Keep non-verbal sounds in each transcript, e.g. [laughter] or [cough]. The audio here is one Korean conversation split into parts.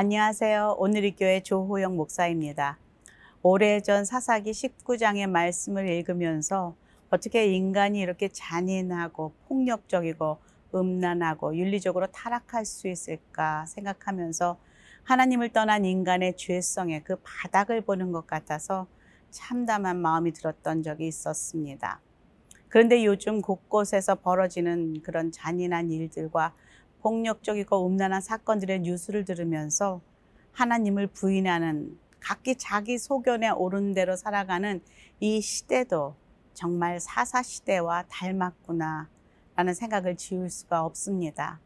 안녕하세요. 오늘의 교회 조호영 목사입니다. 오래전 사사기 19장의 말씀을 읽으면서 어떻게 인간이 이렇게 잔인하고 폭력적이고 음란하고 윤리적으로 타락할 수 있을까 생각하면서 하나님을 떠난 인간의 죄성의 그 바닥을 보는 것 같아서 참담한 마음이 들었던 적이 있었습니다. 그런데 요즘 곳곳에서 벌어지는 그런 잔인한 일들과 폭력적이고 음란한 사건들의 뉴스를 들으면서 하나님을 부인하는 각기 자기 소견에 오른 대로 살아가는 이 시대도 정말 사사 시대와 닮았구나 라는 생각을 지울 수가 없습니다.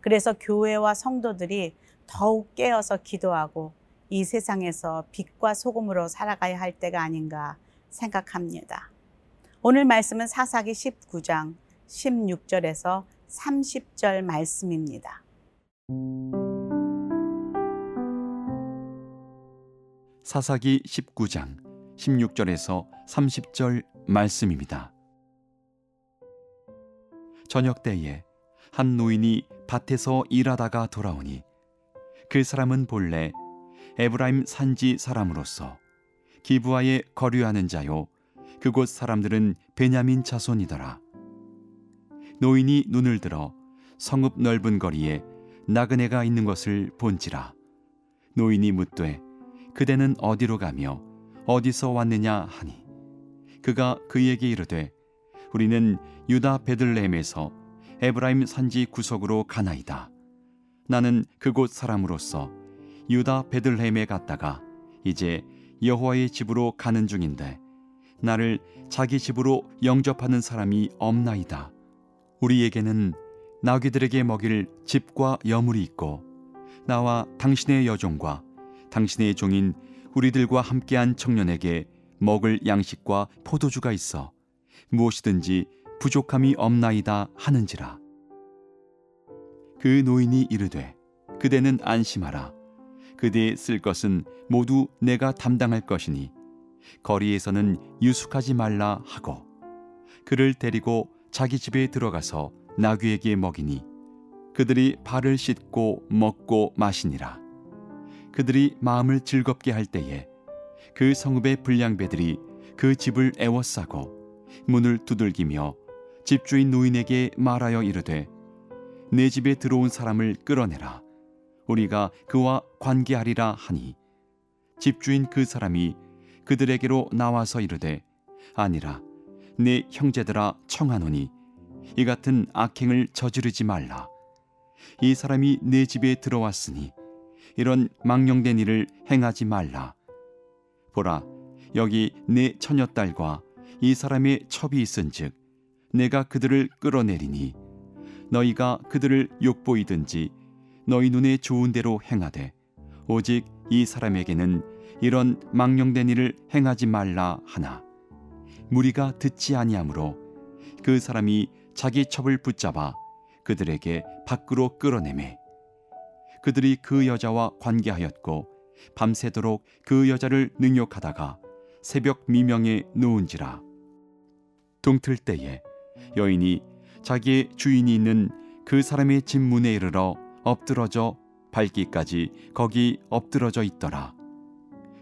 그래서 교회와 성도들이 더욱 깨어서 기도하고 이 세상에서 빛과 소금으로 살아가야 할 때가 아닌가 생각합니다. 오늘 말씀은 사사기 19장 16절에서 30절 말씀입니다. 사사기 19장 16절에서 30절 말씀입니다. 저녁 때에 한 노인이 밭에서 일하다가 돌아오니 그 사람은 본래 에브라임 산지 사람으로서 기부하에 거류하는 자요 그곳 사람들은 베냐민 자손이더라. 노인이 눈을 들어 성읍 넓은 거리에 나그네가 있는 것을 본지라. 노인이 묻되 그대는 어디로 가며 어디서 왔느냐 하니? 그가 그에게 이르되 우리는 유다 베들레헴에서 에브라임 산지 구석으로 가나이다. 나는 그곳 사람으로서 유다 베들레헴에 갔다가 이제 여호와의 집으로 가는 중인데 나를 자기 집으로 영접하는 사람이 없나이다 우리에게는 나귀들에게 먹일 집과 여물이 있고 나와 당신의 여종과 당신의 종인 우리들과 함께한 청년에게 먹을 양식과 포도주가 있어 무엇이든지 부족함이 없나이다 하는지라. 그 노인이 이르되 그대는 안심하라. 그대의 쓸 것은 모두 내가 담당할 것이니 거리에서는 유숙하지 말라 하고 그를 데리고 자기 집에 들어가서 나귀에게 먹이니 그들이 발을 씻고 먹고 마시니라. 그들이 마음을 즐겁게 할 때에 그 성읍의 불량배들이 그 집을 애워싸고 문을 두들기며 집주인 노인에게 말하여 이르되 내 집에 들어온 사람을 끌어내라. 우리가 그와 관계하리라 하니 집주인 그 사람이 그들에게로 나와서 이르되 아니라 내 형제들아 청하노니 이 같은 악행을 저지르지 말라. 이 사람이 내 집에 들어왔으니 이런 망령된 일을 행하지 말라. 보라, 여기 내 처녀딸과 이 사람의 첩이 있은즉 내가 그들을 끌어내리니 너희가 그들을 욕보이든지 너희 눈에 좋은 대로 행하되 오직 이 사람에게는 이런 망령된 일을 행하지 말라 하나. 무리가 듣지 아니하므로 그 사람이 자기 첩을 붙잡아 그들에게 밖으로 끌어내매 그들이 그 여자와 관계하였고 밤새도록 그 여자를 능욕하다가 새벽 미명에 누운지라. 동틀 때에 여인이 자기의 주인이 있는 그 사람의 집 문에 이르러 엎드러져 밝기까지 거기 엎드러져 있더라.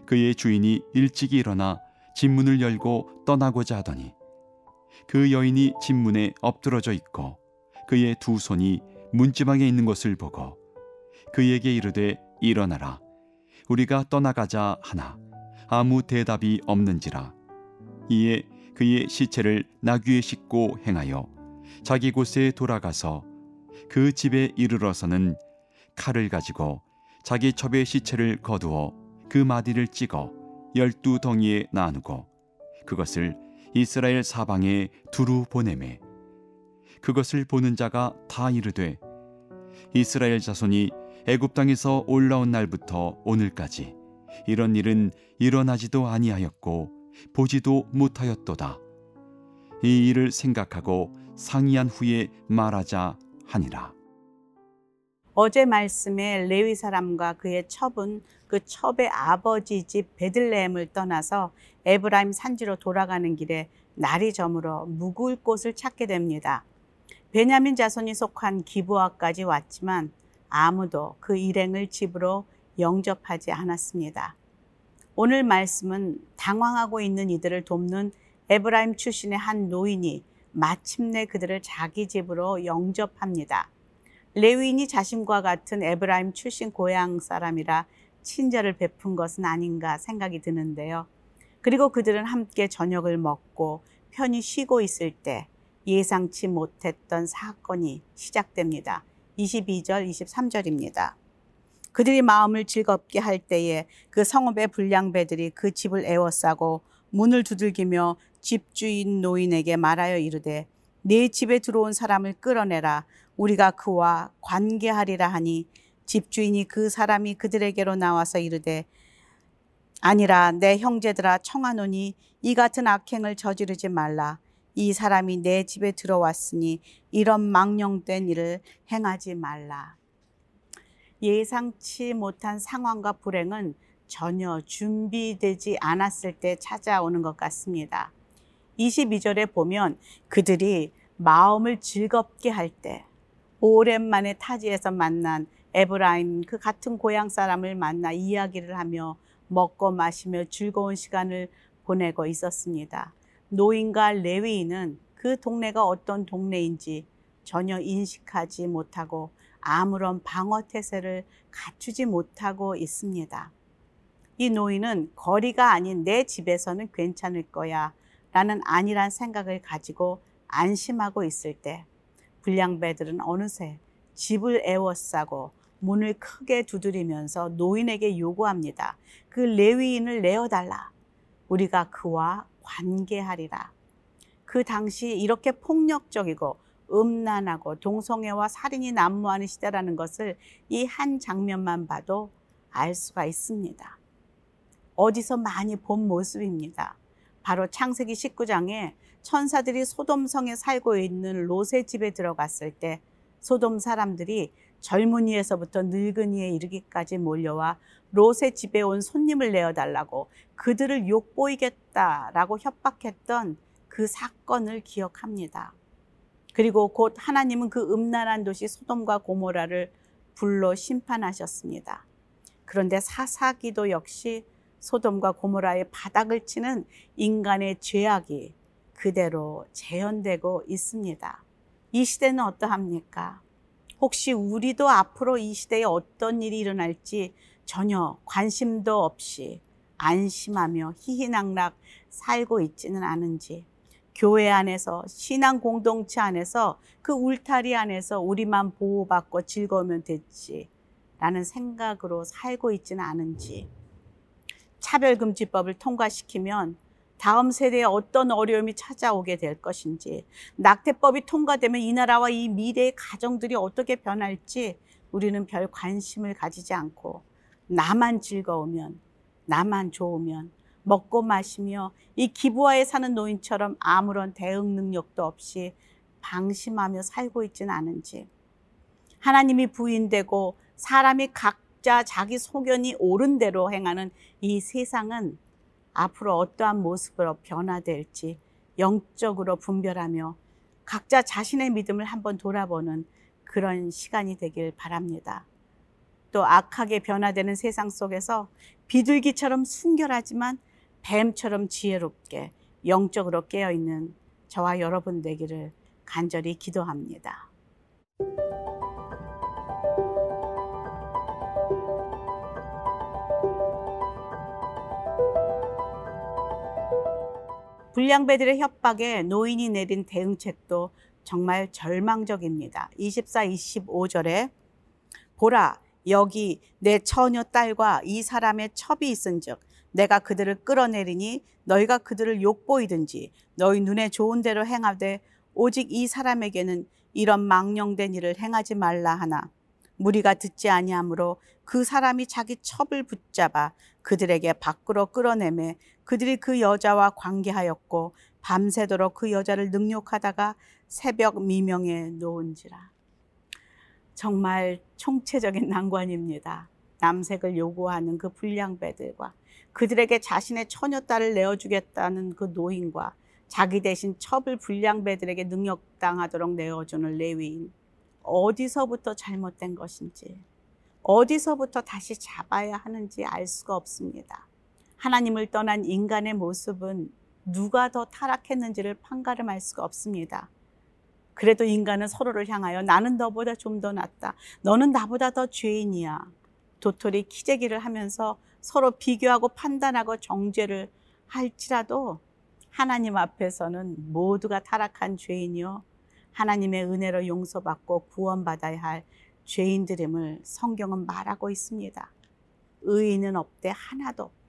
그의 주인이 일찍이 일어나 집문을 열고 떠나고자 하더니 그 여인이 집문에 엎드러져 있고 그의 두 손이 문지방에 있는 것을 보고 그에게 이르되 일어나라. 우리가 떠나가자 하나 아무 대답이 없는지라. 이에 그의 시체를 나귀에 싣고 행하여 자기 곳에 돌아가서 그 집에 이르러서는 칼을 가지고 자기 첩의 시체를 거두어 그 마디를 찍어 열두 덩이에 나누고 그것을 이스라엘 사방에 두루 보내매 그것을 보는 자가 다 이르되 이스라엘 자손이 애굽 땅에서 올라온 날부터 오늘까지 이런 일은 일어나지도 아니하였고 보지도 못하였도다. 이 일을 생각하고 상의한 후에 말하자 하니라. 어제 말씀에 레위 사람과 그의 첩은 그 첩의 아버지 집 베들레헴을 떠나서 에브라임 산지로 돌아가는 길에 날이 저물어 묵을 곳을 찾게 됩니다. 베냐민 자손이 속한 기브아까지 왔지만 아무도 그 일행을 집으로 영접하지 않았습니다. 오늘 말씀은 당황하고 있는 이들을 돕는 에브라임 출신의 한 노인이 마침내 그들을 자기 집으로 영접합니다. 레위인이 자신과 같은 에브라임 출신 고향 사람이라 친절을 베푼 것은 아닌가 생각이 드는데요. 그리고 그들은 함께 저녁을 먹고 편히 쉬고 있을 때 예상치 못했던 사건이 시작됩니다. 22절, 23절입니다. 그들이 마음을 즐겁게 할 때에 그 성읍의 불량배들이 그 집을 에워싸고 문을 두들기며 집주인 노인에게 말하여 이르되 내 집에 들어온 사람을 끌어내라 우리가 그와 관계하리라 하니 집주인이 그 사람이 그들에게로 나와서 이르되 아니라 내 형제들아 청하노니 이 같은 악행을 저지르지 말라 이 사람이 내 집에 들어왔으니 이런 망령된 일을 행하지 말라 예상치 못한 상황과 불행은 전혀 준비되지 않았을 때 찾아오는 것 같습니다. 22절에 보면 그들이 마음을 즐겁게 할 때, 오랜만에 타지에서 만난 에브라임 그 같은 고향 사람을 만나 이야기를 하며 먹고 마시며 즐거운 시간을 보내고 있었습니다. 노인과 레위인은 그 동네가 어떤 동네인지 전혀 인식하지 못하고 아무런 방어 태세를 갖추지 못하고 있습니다. 이 노인은 거리가 아닌 내 집에서는 괜찮을 거야 라는 안일한 생각을 가지고 안심하고 있을 때 불량배들은 어느새 집을 에워싸고 문을 크게 두드리면서 노인에게 요구합니다. 그 레위인을 내어달라. 우리가 그와 관계하리라. 그 당시 이렇게 폭력적이고 음란하고 동성애와 살인이 난무하는 시대라는 것을 이 한 장면만 봐도 알 수가 있습니다. 어디서 많이 본 모습입니다. 바로 창세기 19장에 천사들이 소돔성에 살고 있는 롯의 집에 들어갔을 때 소돔 사람들이 젊은이에서부터 늙은이에 이르기까지 몰려와 롯의 집에 온 손님을 내어달라고 그들을 욕보이겠다라고 협박했던 그 사건을 기억합니다. 그리고 곧 하나님은 그 음란한 도시 소돔과 고모라를 불러 심판하셨습니다. 그런데 사사기도 역시 소돔과 고모라의 바닥을 치는 인간의 죄악이 그대로 재현되고 있습니다. 이 시대는 어떠합니까? 혹시 우리도 앞으로 이 시대에 어떤 일이 일어날지 전혀 관심도 없이 안심하며 희희낙락 살고 있지는 않은지 교회 안에서 신앙 공동체 안에서 그 울타리 안에서 우리만 보호받고 즐거우면 됐지 라는 생각으로 살고 있지는 않은지 차별금지법을 통과시키면 다음 세대에 어떤 어려움이 찾아오게 될 것인지, 낙태법이 통과되면 이 나라와 이 미래의 가정들이 어떻게 변할지 우리는 별 관심을 가지지 않고 나만 즐거우면, 나만 좋으면, 먹고 마시며 이 기부하에 사는 노인처럼 아무런 대응 능력도 없이 방심하며 살고 있지는 않은지, 하나님이 부인되고 사람이 각 자 자기 소견이 옳은 대로 행하는 이 세상은 앞으로 어떠한 모습으로 변화될지 영적으로 분별하며 각자 자신의 믿음을 한번 돌아보는 그런 시간이 되길 바랍니다. 또 악하게 변화되는 세상 속에서 비둘기처럼 순결하지만 뱀처럼 지혜롭게 영적으로 깨어있는 저와 여러분 되기를 간절히 기도합니다. 불량배들의 협박에 노인이 내린 대응책도 정말 절망적입니다. 24, 25절에 보라 여기 내 처녀 딸과 이 사람의 첩이 있은즉 내가 그들을 끌어내리니 너희가 그들을 욕보이든지 너희 눈에 좋은 대로 행하되 오직 이 사람에게는 이런 망령된 일을 행하지 말라 하나 무리가 듣지 아니하므로 그 사람이 자기 첩을 붙잡아 그들에게 밖으로 끌어내매 그들이 그 여자와 관계하였고 밤새도록 그 여자를 능욕하다가 새벽 미명에 놓은지라. 정말 총체적인 [laughs] 난관입니다. 남색을 요구하는 그 불량배들과 그들에게 자신의 처녀 딸을 내어주겠다는 그 노인과 자기 대신 첩을 불량배들에게 능력당하도록 내어주는 레위인. 어디서부터 잘못된 것인지, 어디서부터 다시 잡아야 하는지 알 수가 없습니다. 하나님을 떠난 인간의 모습은 누가 더 타락했는지를 판가름할 수가 없습니다. 그래도 인간은 서로를 향하여 나는 너보다 좀 더 낫다. 너는 나보다 더 죄인이야. 도토리 키재기를 하면서 서로 비교하고 판단하고 정죄를 할지라도 하나님 앞에서는 모두가 타락한 죄인이요. 하나님의 은혜로 용서받고 구원받아야 할 죄인들임을 성경은 말하고 있습니다. 의인은 없대 하나도 없다.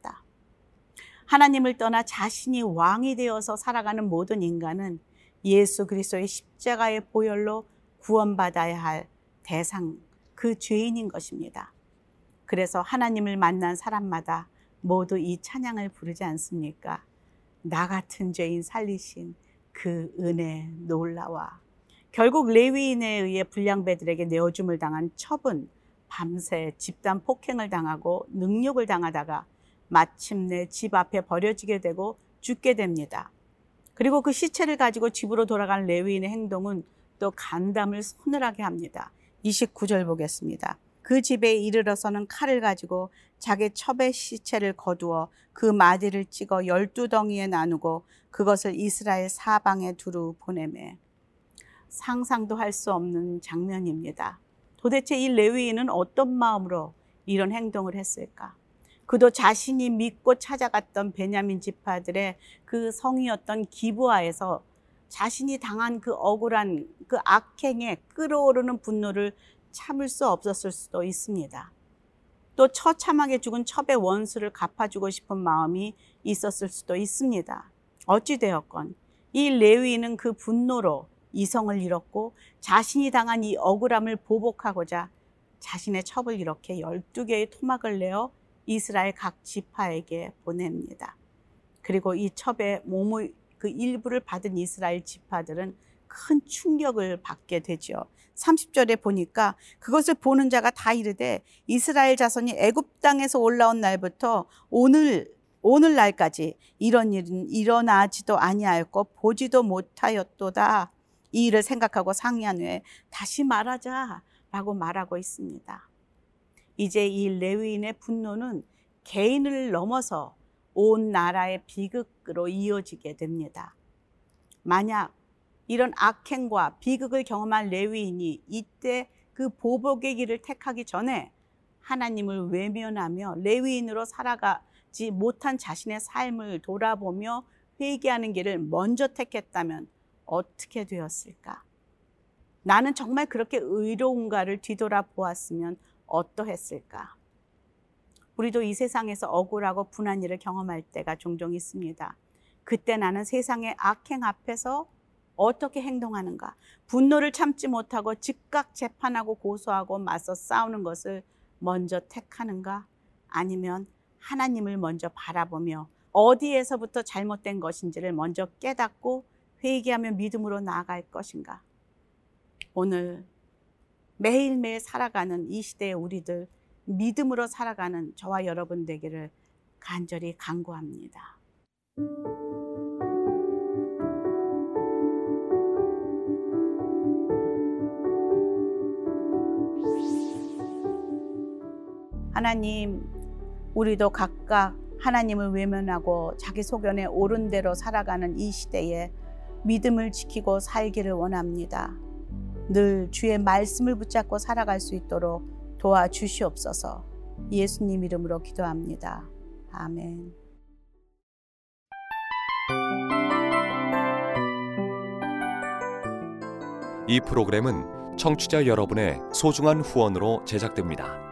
하나님을 떠나 자신이 왕이 되어서 살아가는 모든 인간은 예수 그리스도의 십자가의 보혈로 구원받아야 할 대상, 그 죄인인 것입니다. 그래서 하나님을 만난 사람마다 모두 이 찬양을 부르지 않습니까? 나 같은 죄인 살리신 그 은혜 놀라와. 결국 레위인에 의해 불량배들에게 내어줌을 당한 첩은 밤새 집단 폭행을 당하고 능욕을 당하다가 마침내 집 앞에 버려지게 되고 죽게 됩니다. 그리고 그 시체를 가지고 집으로 돌아간 레위인의 행동은 또 간담을 서늘하게 합니다. 29절 보겠습니다. 그 집에 이르러서는 칼을 가지고 자기 첩의 시체를 거두어 그 마디를 찍어 열두 덩이에 나누고 그것을 이스라엘 사방에 두루 보내매 상상도 할 수 없는 장면입니다. 도대체 이 레위인은 어떤 마음으로 이런 행동을 했을까? 그도 자신이 믿고 찾아갔던 베냐민 지파들의 그 성이었던 기부하에서 자신이 당한 그 억울한 그 악행에 끓어오르는 분노를 참을 수 없었을 수도 있습니다. 또 처참하게 죽은 첩의 원수를 갚아주고 싶은 마음이 있었을 수도 있습니다. 어찌되었건 이 레위인은 그 분노로 이성을 잃었고 자신이 당한 이 억울함을 보복하고자 자신의 첩을 이렇게 12개의 토막을 내어 이스라엘 각 지파에게 보냅니다. 그리고 이 첩의 몸의 그 일부를 받은 이스라엘 지파들은 큰 충격을 받게 되죠. 30절에 보니까 그것을 보는 자가 다 이르되 이스라엘 자손이 애굽 땅에서 올라온 날부터 오늘 오늘 날까지 이런 일은 일어나지도 아니하였고 보지도 못하였도다. 이 일을 생각하고 상의한 후에 다시 말하자라고 말하고 있습니다. 이제 이 레위인의 분노는 개인을 넘어서 온 나라의 비극으로 이어지게 됩니다. 만약 이런 악행과 비극을 경험한 레위인이 이때 그 보복의 길을 택하기 전에 하나님을 외면하며 레위인으로 살아가지 못한 자신의 삶을 돌아보며 회개하는 길을 먼저 택했다면 어떻게 되었을까? 나는 정말 그렇게 의로운가를 뒤돌아보았으면 어떠했을까? 우리도 이 세상에서 억울하고 분한 일을 경험할 때가 종종 있습니다. 그때 나는 세상의 악행 앞에서 어떻게 행동하는가? 분노를 참지 못하고 즉각 재판하고 고소하고 맞서 싸우는 것을 먼저 택하는가? 아니면 하나님을 먼저 바라보며 어디에서부터 잘못된 것인지를 먼저 깨닫고 회개하며 믿음으로 나아갈 것인가? 오늘 매일매일 살아가는 이 시대의 우리들 믿음으로 살아가는 저와 여러분 되기를 간절히 간구합니다. 하나님, 우리도 각각 하나님을 외면하고 자기 소견에 옳은 대로 살아가는 이 시대에 믿음을 지키고 살기를 원합니다. 늘 주의 말씀을 붙잡고 살아갈 수 있도록 도와주시옵소서. 예수님 이름으로 기도합니다. 아멘. 이 프로그램은 청취자 여러분의 소중한 후원으로 제작됩니다.